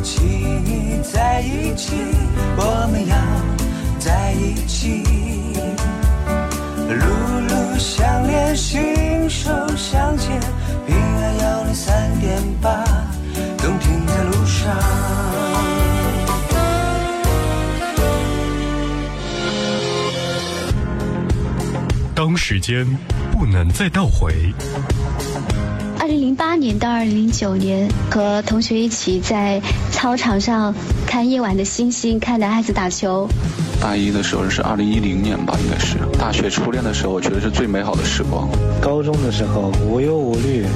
一起，在一起，我们要在一起。路路相连，心手相牵，平安幺零三点八，动听在路上。当时间不能再倒回。二零零八年到二零零九年，和同学一起在操场上看夜晚的星星，看男孩子打球。大一的时候是二零一零年吧，应该是大学初恋的时候，我觉得是最美好的时光。高中的时候无忧无虑。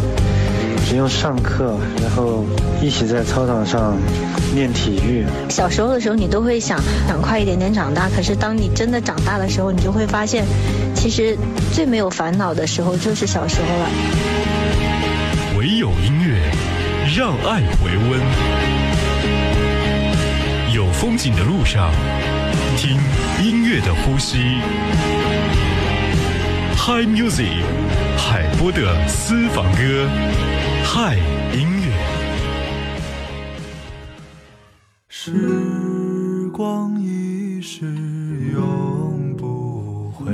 只用上课，然后一起在操场上练体育。小时候的时候，你都会想想快一点点长大。可是当你真的长大的时候，你就会发现，其实最没有烦恼的时候就是小时候了。让爱回温，有风景的路上，听音乐的呼吸。Hi Music，海波的私房歌。嗨，音乐。时光一逝永不回，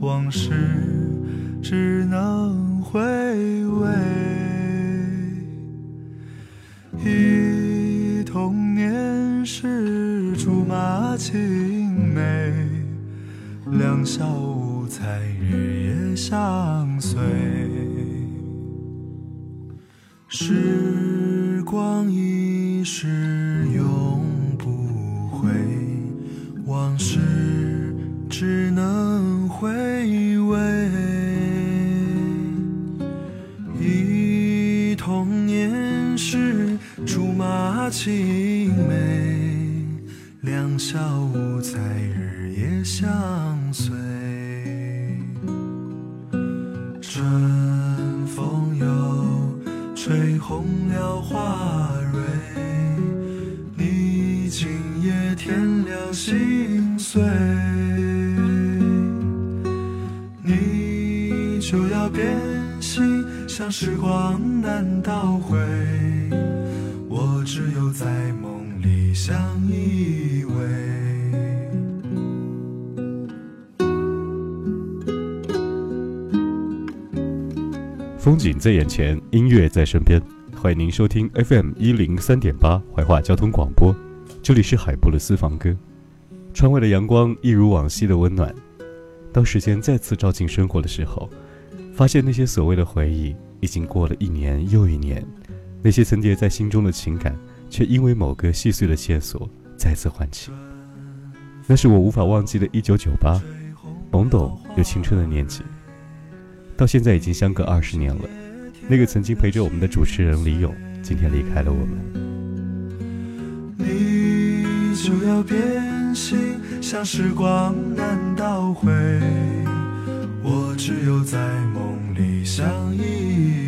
往事只能回竹马青梅，两小无猜日夜相随。时光一逝永不回，往事心碎，你就要变心，像时光难倒回，我只有在梦里相依偎。风景在眼前，音乐在身边。欢迎您收听 FM 一零三点八怀化交通广播，这里是海波的私房歌。窗外的阳光一如往昔的温暖。当时间再次照进生活的时候，发现那些所谓的回忆已经过了一年又一年，那些层叠在心中的情感，却因为某个细碎的线索再次唤起。那是我无法忘记的一九九八，懵懂又青春的年纪。到现在已经相隔二十年了，那个曾经陪着我们的主持人李咏，今天离开了我们。你就要变心，像时光难倒回，我只有在梦里相依。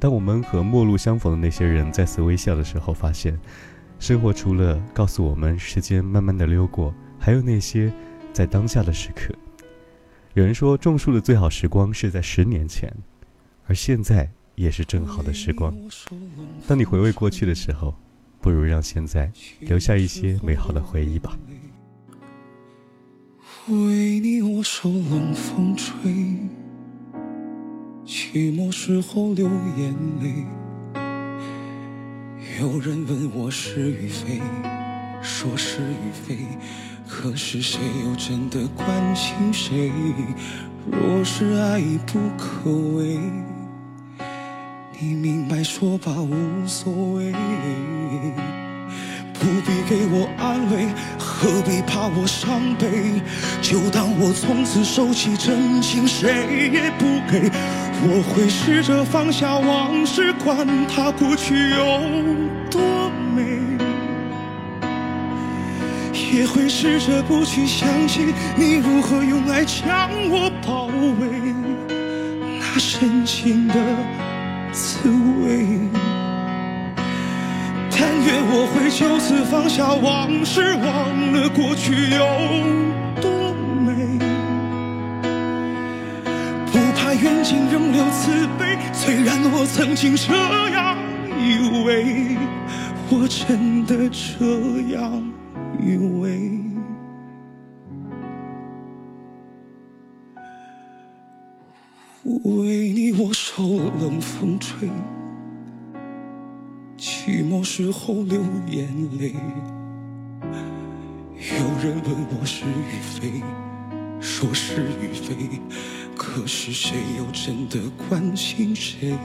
当我们和陌路相逢的那些人再次微笑的时候，发现，生活除了告诉我们时间慢慢的溜过，还有那些。在当下的时刻，有人说，种树的最好时光是在十年前，而现在也是正好的时光。当你回味过去的时候，不如让现在留下一些美好的回忆吧。为你我受冷风吹，寂寞时候流眼泪。有人问我是与非，说是与非，可是谁又真的关心谁？若是爱已不可为，你明白说吧，无所谓。不必给我安慰，何必怕我伤悲？就当我从此收起真情，谁也不给。我会试着放下往事，管它过去有多美。也会试着不去想起你如何用爱将我包围，那深情的滋味。但愿我会就此放下往事，忘了过去有多美。不怕远近仍留慈悲，虽然我曾经这样以为，我真的这样以为。为你我受冷风吹。寂寞时候流眼泪，有人问我是与非，说是与非，可是谁又真的关心谁？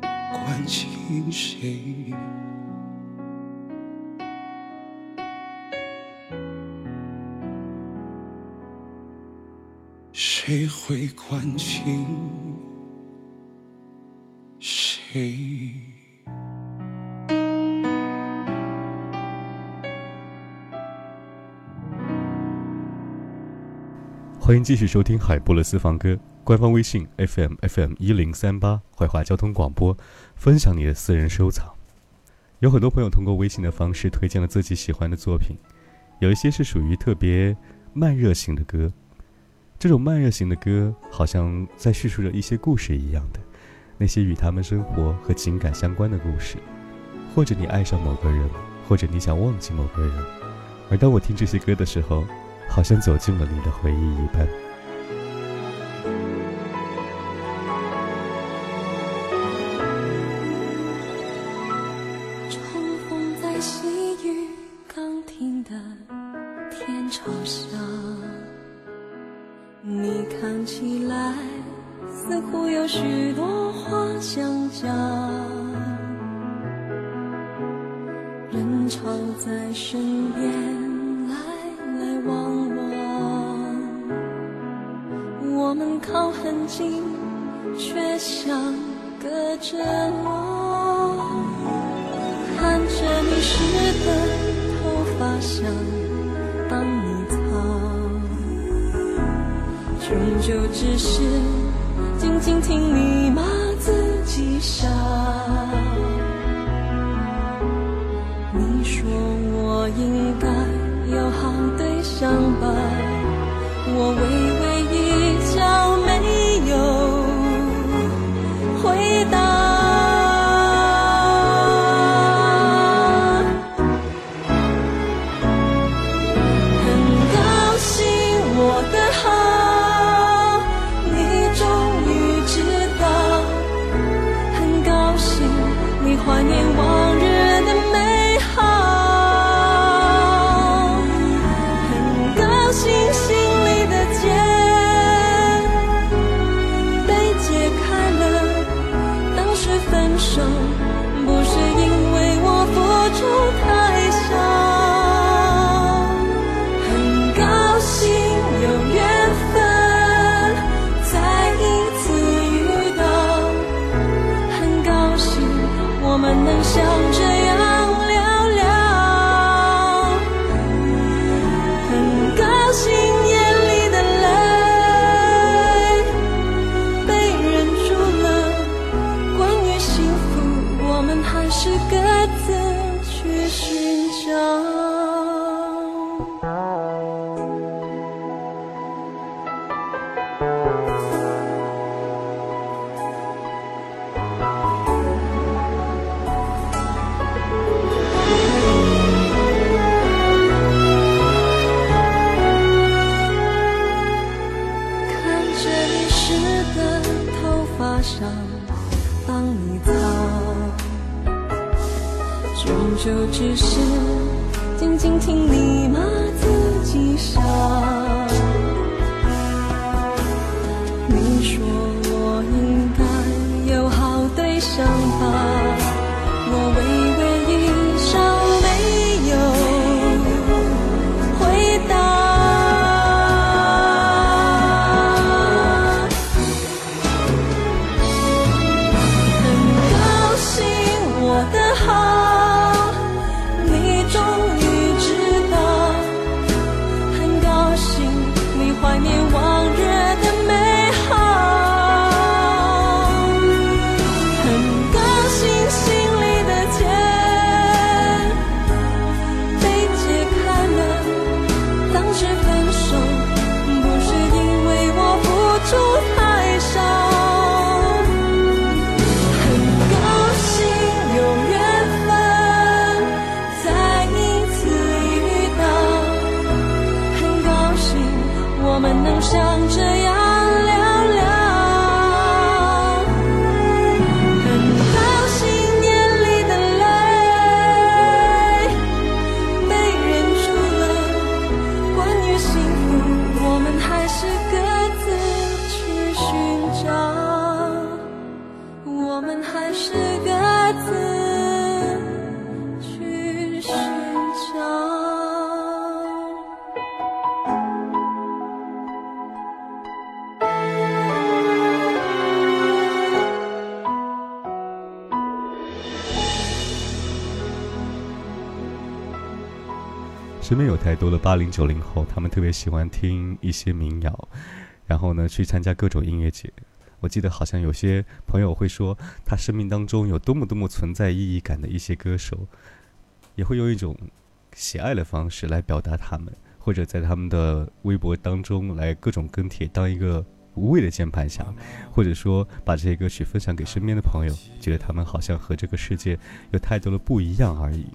关心谁？谁会关心谁？欢迎继续收听海波的私房歌，官方微信 FM FM 一零三八怀化交通广播，分享你的私人收藏。有很多朋友通过微信的方式推荐了自己喜欢的作品，有一些是属于特别慢热型的歌。这种慢热型的歌，好像在叙述着一些故事一样的，那些与他们生活和情感相关的故事，或者你爱上某个人，或者你想忘记某个人。而当我听这些歌的时候，好像走进了你的回忆一般。重逢在细雨刚停的天桥上，你看起来似乎有许多话想讲，着我。看着你湿的头发想帮你擦，终究只是静静听你骂自己傻。你说我应该有好对象吧，我为就只是静静听你骂自己傻。身边有太多的八零九零后，他们特别喜欢听一些民谣，然后呢去参加各种音乐节。我记得好像有些朋友会说，他生命当中有多么多么存在意义感的一些歌手，也会用一种喜爱的方式来表达他们，或者在他们的微博当中来各种跟帖，当一个无谓的键盘侠，或者说把这些歌曲分享给身边的朋友，觉得他们好像和这个世界有太多的不一样而已。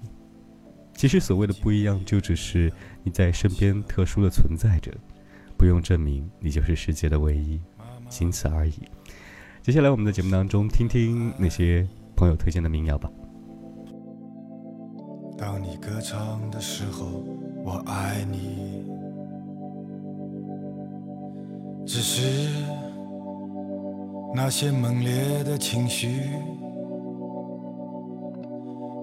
其实所谓的不一样，就只是你在身边特殊的存在着，不用证明你就是世界的唯一，仅此而已。接下来我们的节目当中，听听那些朋友推荐的民谣吧。当你歌唱的时候，我爱你，只是那些猛烈的情绪，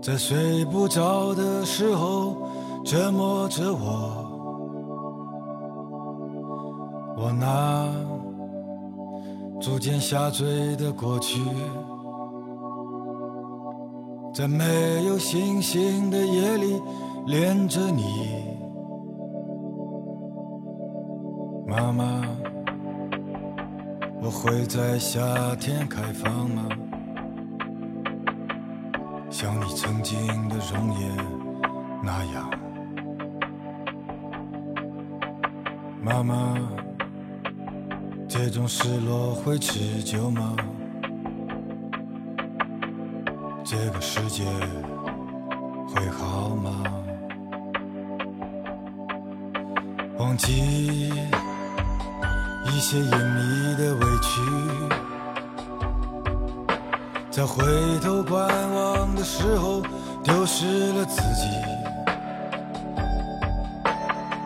在睡不着的时候折磨着我。我那逐渐下坠的过去。在没有星星的夜里恋着你，妈妈，我会在夏天开放吗？像你曾经的容颜那样，妈妈，这种失落会持久吗？这个世界会好吗？忘记一些隐秘的委屈，在回头观望的时候丢失了自己。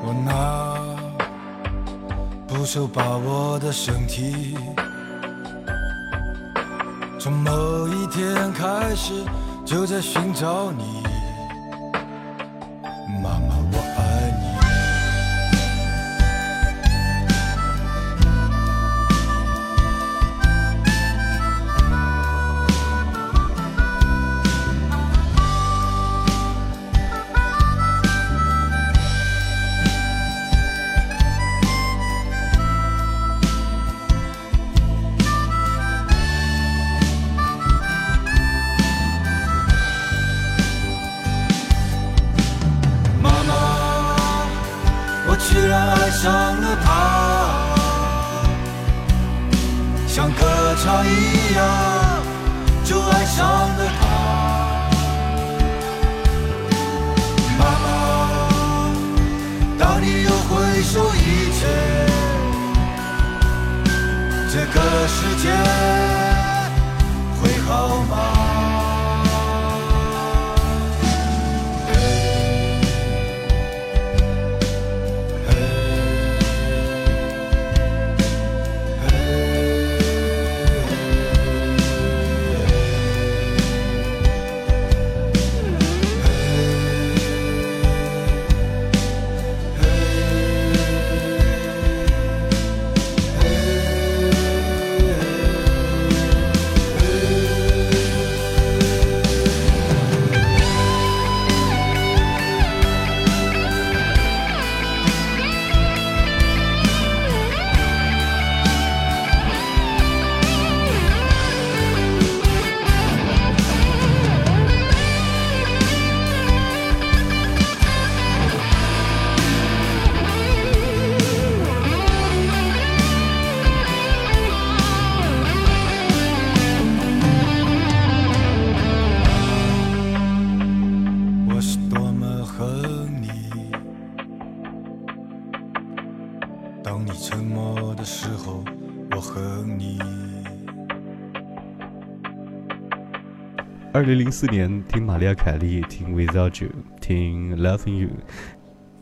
我那不受把握的身体。从某一天开始，就在寻找你，居然爱上了他，像歌唱一样，就爱上了他。妈妈，当你又回首一切，这个世界会好吗？沉默的时候我和你。二零零四年听玛利亚凯莉听 without you 听 loving you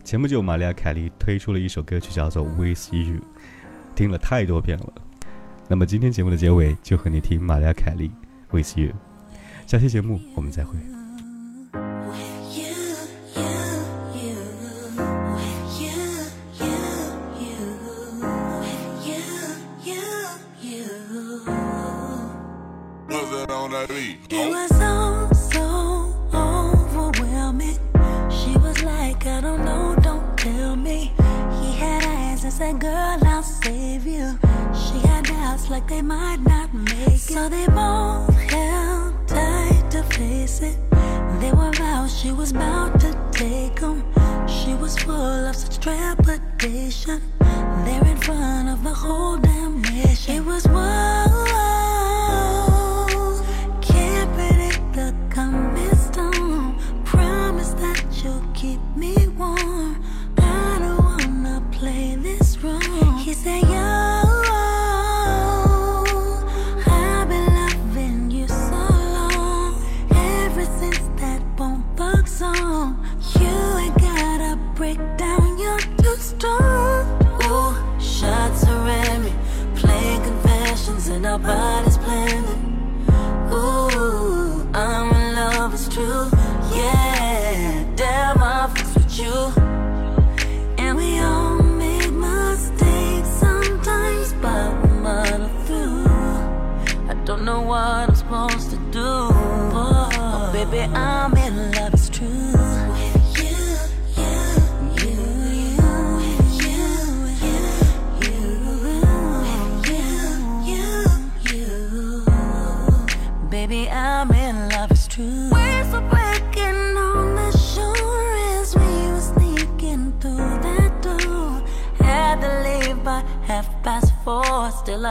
前不久玛利亚凯莉推出了一首歌曲叫做 with you 听了太多遍了。那么今天节目的结尾就和你听玛利亚凯莉 with you 下期节目我们再会。like they might not make it. So they both held tight to face it. They were vows she was bound to take them. She was full of such trepidation. They're in front of the whole damn nation. It was one.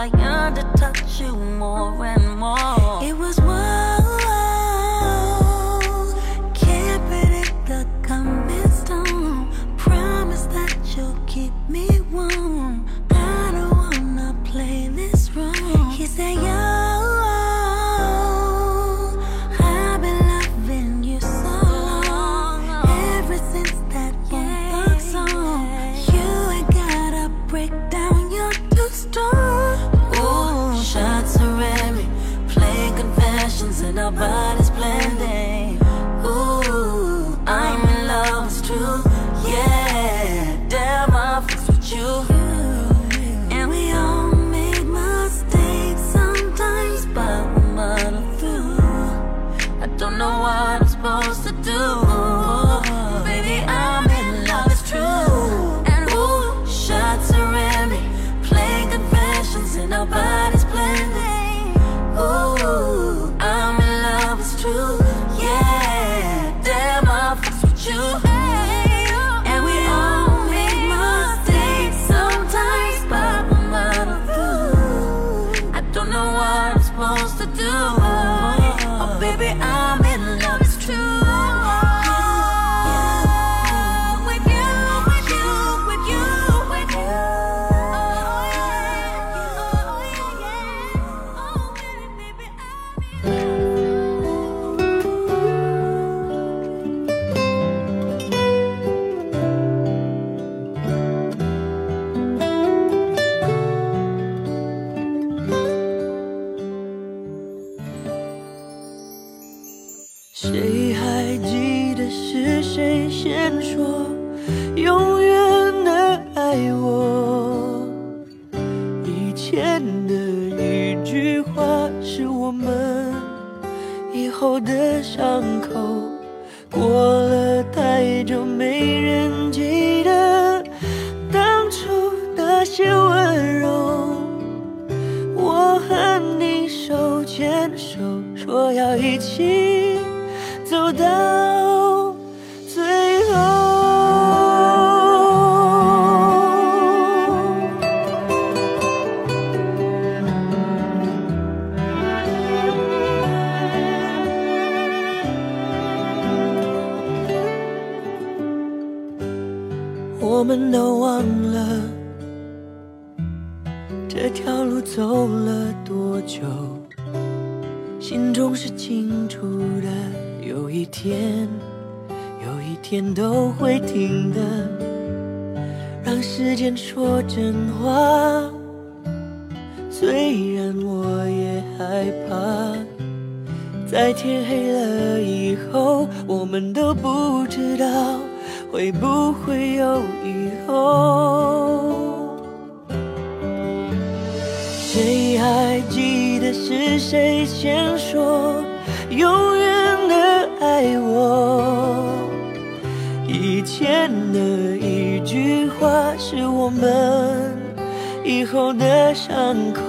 I yearn to touch you more and more. do. 还记得是谁先说永远的？爱我，以前的一句话是我们以后的伤口。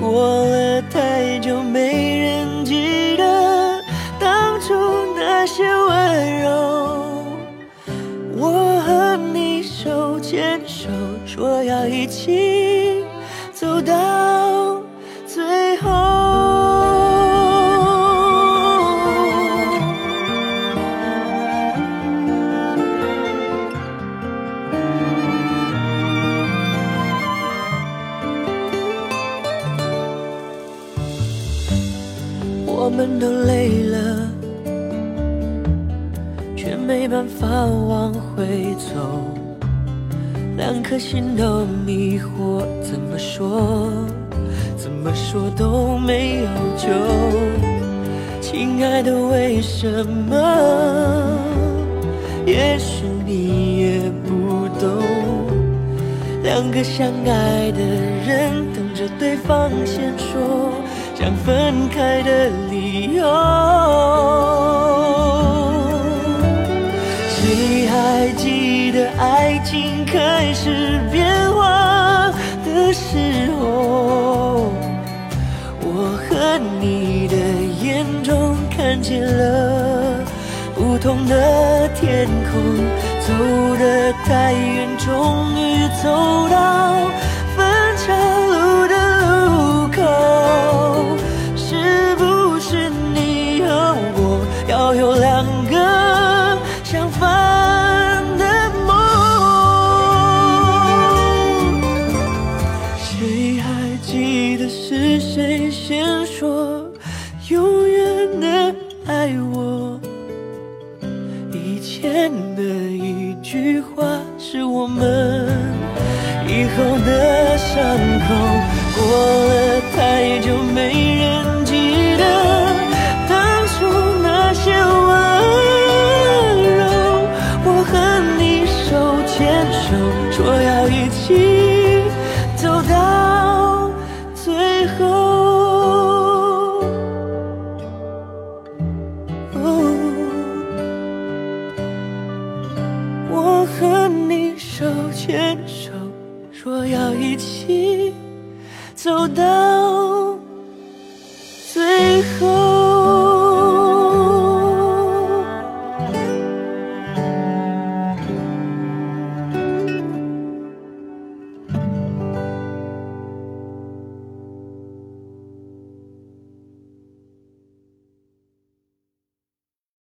过了太久，没人记得当初那些温柔。我和你手牵手，说要一起我们都累了，却没办法往回走。两颗心都迷惑，怎么说，怎么说都没有救。亲爱的，为什么？也许你也不懂。两个相爱的人，等着对方先说。想分开的理由，谁还记得爱情开始变化的时候？我和你的眼中看见了不同的天空，走得太远，终于走到